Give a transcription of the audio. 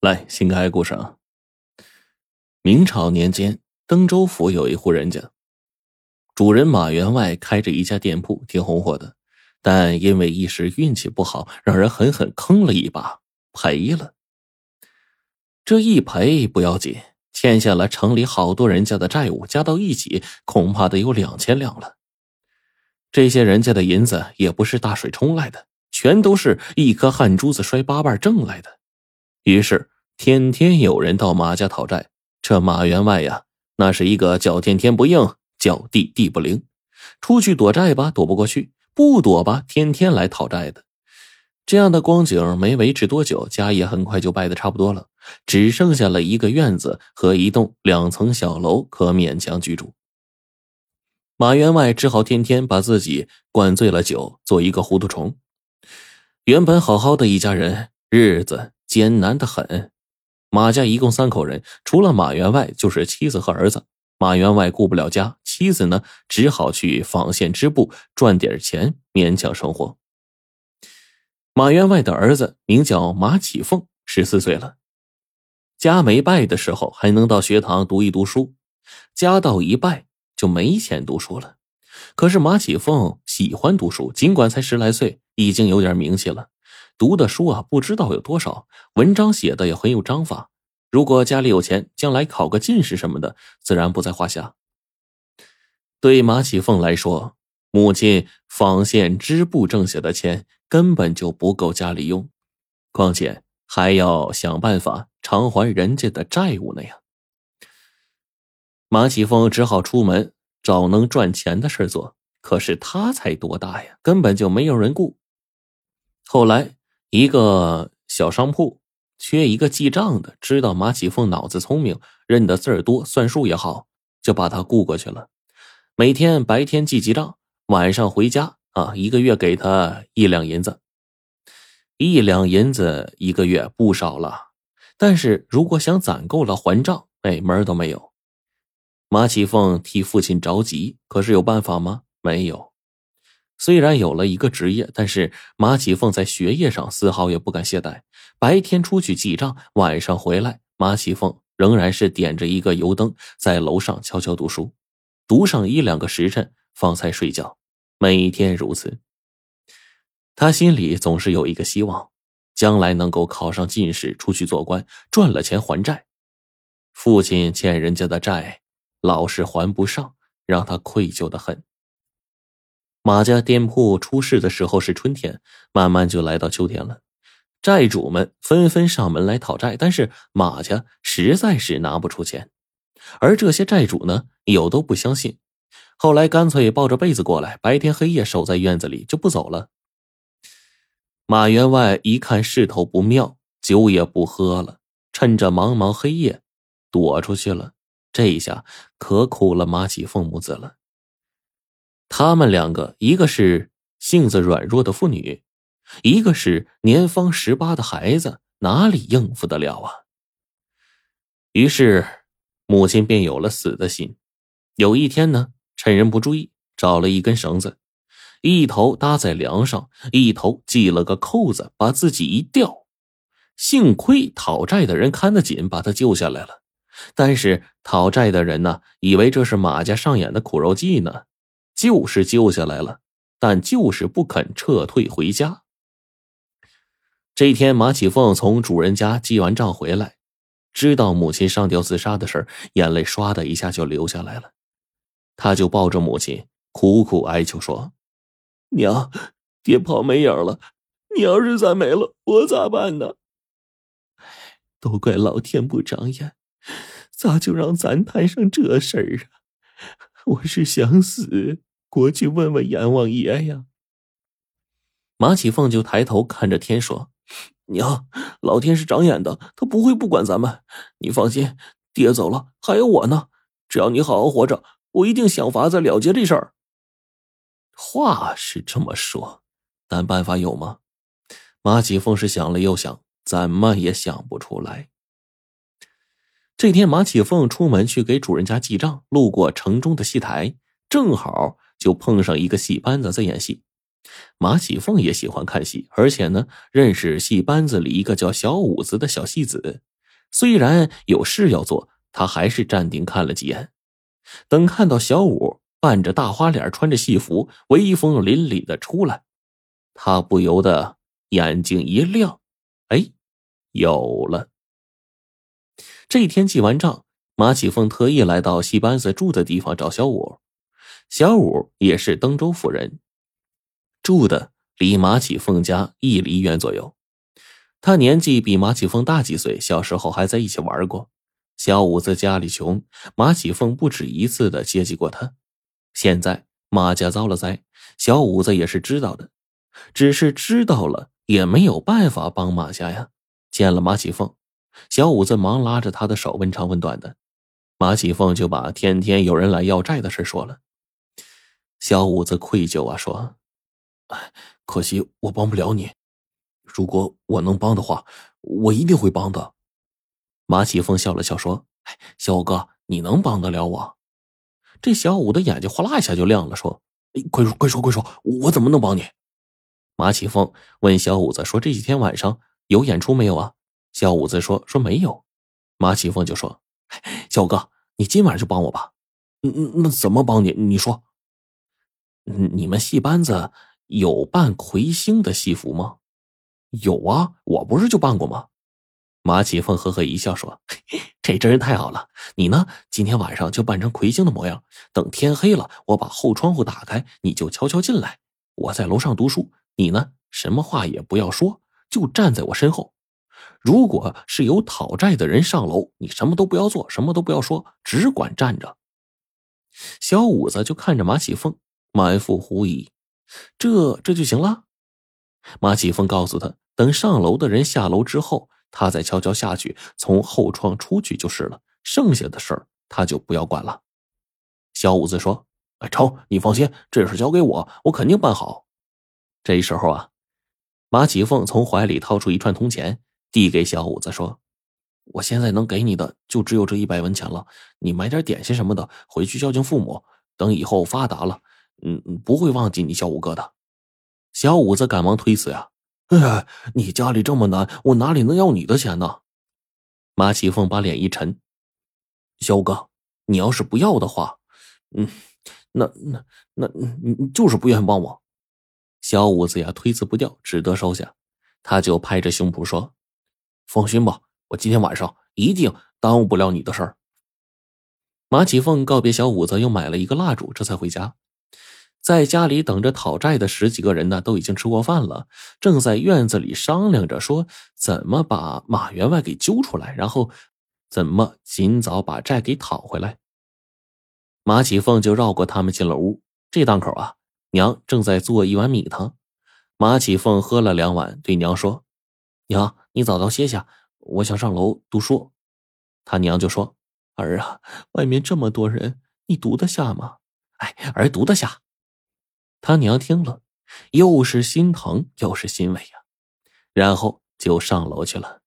来，新开故事啊。明朝年间，登州府有一户人家，主人马员外开着一家店铺，挺红火的。但因为一时运气不好，让人狠狠坑了一把，赔了。这一赔不要紧，欠下了城里好多人家的债务，加到一起，恐怕得有两千两了。这些人家的银子也不是大水冲来的，全都是一颗汗珠子摔八瓣挣来的。于是，天天有人到马家讨债。这马员外呀，那是一个叫天天不应，叫地地不灵。出去躲债吧，躲不过去；不躲吧，天天来讨债的。这样的光景没维持多久，家也很快就败得差不多了，只剩下了一个院子和一栋两层小楼可勉强居住。马员外只好天天把自己灌醉了酒，做一个糊涂虫。原本好好的一家人，日子。艰难的很，马家一共三口人，除了马员外就是妻子和儿子。马员外顾不了家，妻子呢只好去纺线织布赚点钱勉强生活。马员外的儿子名叫马启凤，十四岁了。家没败的时候还能到学堂读一读书，家到一败就没钱读书了。可是马启凤喜欢读书，尽管才十来岁，已经有点名气了。读的书啊，不知道有多少，文章写的也很有章法。如果家里有钱，将来考个进士什么的，自然不在话下。对马启凤来说，母亲纺线织布挣下的钱根本就不够家里用，况且还要想办法偿还人家的债务呢呀。马启凤只好出门找能赚钱的事做，可是他才多大呀，根本就没有人顾。后来。一个小商铺缺一个记账的，知道马启凤脑子聪明，认得字儿多，算数也好，就把他雇过去了。每天白天记记账，晚上回家啊，一个月给他一两银子。一两银子一个月不少了，但是如果想攒够了还账，哎，门都没有。马启凤替父亲着急，可是有办法吗？没有。虽然有了一个职业，但是马启凤在学业上丝毫也不敢懈怠。白天出去记账，晚上回来，马启凤仍然是点着一个油灯，在楼上悄悄读书，读上一两个时辰，方才睡觉。每天如此，他心里总是有一个希望，将来能够考上进士，出去做官，赚了钱还债。父亲欠人家的债，老是还不上，让他愧疚的很。马家店铺出事的时候是春天，慢慢就来到秋天了。债主们纷纷上门来讨债，但是马家实在是拿不出钱。而这些债主呢，有都不相信，后来干脆抱着被子过来，白天黑夜守在院子里就不走了。马员外一看势头不妙，酒也不喝了，趁着茫茫黑夜躲出去了。这一下可苦了马启凤母子了。他们两个，一个是性子软弱的妇女，一个是年方十八的孩子，哪里应付得了啊？于是，母亲便有了死的心。有一天呢，趁人不注意，找了一根绳子，一头搭在梁上，一头系了个扣子，把自己一吊。幸亏讨债的人看得紧，把他救下来了。但是讨债的人呢，以为这是马家上演的苦肉计呢。就是救下来了，但就是不肯撤退回家。这一天，马启凤从主人家记完账回来，知道母亲上吊自杀的事眼泪唰的一下就流下来了。他就抱着母亲苦苦哀求说：“娘，爹跑没影了，你要是再没了，我咋办呢？都怪老天不长眼，咋就让咱摊上这事儿啊？我是想死。”过去问问阎王爷呀！马启凤就抬头看着天说：“娘，老天是长眼的，他不会不管咱们。你放心，爹走了还有我呢。只要你好好活着，我一定想法子了结这事儿。”话是这么说，但办法有吗？马启凤是想了又想，怎么也想不出来。这天，马启凤出门去给主人家记账，路过城中的戏台，正好。就碰上一个戏班子在演戏，马启凤也喜欢看戏，而且呢认识戏班子里一个叫小五子的小戏子，虽然有事要做，他还是站定看了几眼。等看到小五扮着大花脸，穿着戏服，威风凛凛的出来，他不由得眼睛一亮，哎，有了。这一天记完账，马启凤特意来到戏班子住的地方找小五。小五也是登州府人，住的离马启凤家一里远左右。他年纪比马启凤大几岁，小时候还在一起玩过。小五子家里穷，马启凤不止一次的接济过他。现在马家遭了灾，小五子也是知道的，只是知道了也没有办法帮马家呀。见了马启凤，小五子忙拉着他的手问长问短的，马启凤就把天天有人来要债的事说了。小五子愧疚啊，说：“哎，可惜我帮不了你。”如果我能帮的话，我一定会帮的。马启凤笑了笑说：“哎，小五哥，你能帮得了我？”这小五的眼睛哗啦一下就亮了，说：“哎快说，快说，快说，我怎么能帮你？”马启凤问小五子说：“这几天晚上有演出没有啊？”小五子说：“说没有。”马启凤就说：“小五哥，你今晚就帮我吧。”“嗯嗯，那怎么帮你？你说。”“你们戏班子有扮魁星的戏服吗？”有啊，我不是就扮过吗？马启凤呵呵一笑说：“ 这真是太好了！你呢，今天晚上就扮成魁星的模样。等天黑了，我把后窗户打开，你就悄悄进来。我在楼上读书，你呢，什么话也不要说，就站在我身后。如果是有讨债的人上楼，你什么都不要做，什么都不要说，只管站着。”小五子就看着马启凤，满腹狐疑：“这这就行了？”马启凤告诉他：“等上楼的人下楼之后，他再悄悄下去，从后窗出去就是了。剩下的事儿他就不要管了。”小五子说：“哎，成，你放心，这事交给我，我肯定办好。”这时候啊，马启凤从怀里掏出一串铜钱，递给小五子说：“我现在能给你的就只有这一百文钱了，你买点点心什么的，回去孝敬父母。等以后发达了，嗯，不会忘记你小五哥的。”小五子赶忙推辞呀：“哎，你家里这么难，我哪里能要你的钱呢？”马启凤把脸一沉：“小五哥，你要是不要的话，嗯，那那那你你就是不愿意帮我。”小五子呀推辞不掉，只得收下。他就拍着胸脯说：“放心吧，我今天晚上一定耽误不了你的事儿。”马启凤告别小五子，又买了一个蜡烛，这才回家。在家里等着讨债的十几个人呢，都已经吃过饭了，正在院子里商量着说怎么把马员外给揪出来，然后怎么尽早把债给讨回来。马启凤就绕过他们进了屋。这档口啊，娘正在做一碗米汤。马启凤喝了两碗，对娘说：“娘，你早早歇下，我想上楼读书。”他娘就说：“儿啊，外面这么多人，你读得下吗？”“哎，儿读得下。”他娘听了，又是心疼又是欣慰呀，然后就上楼去了。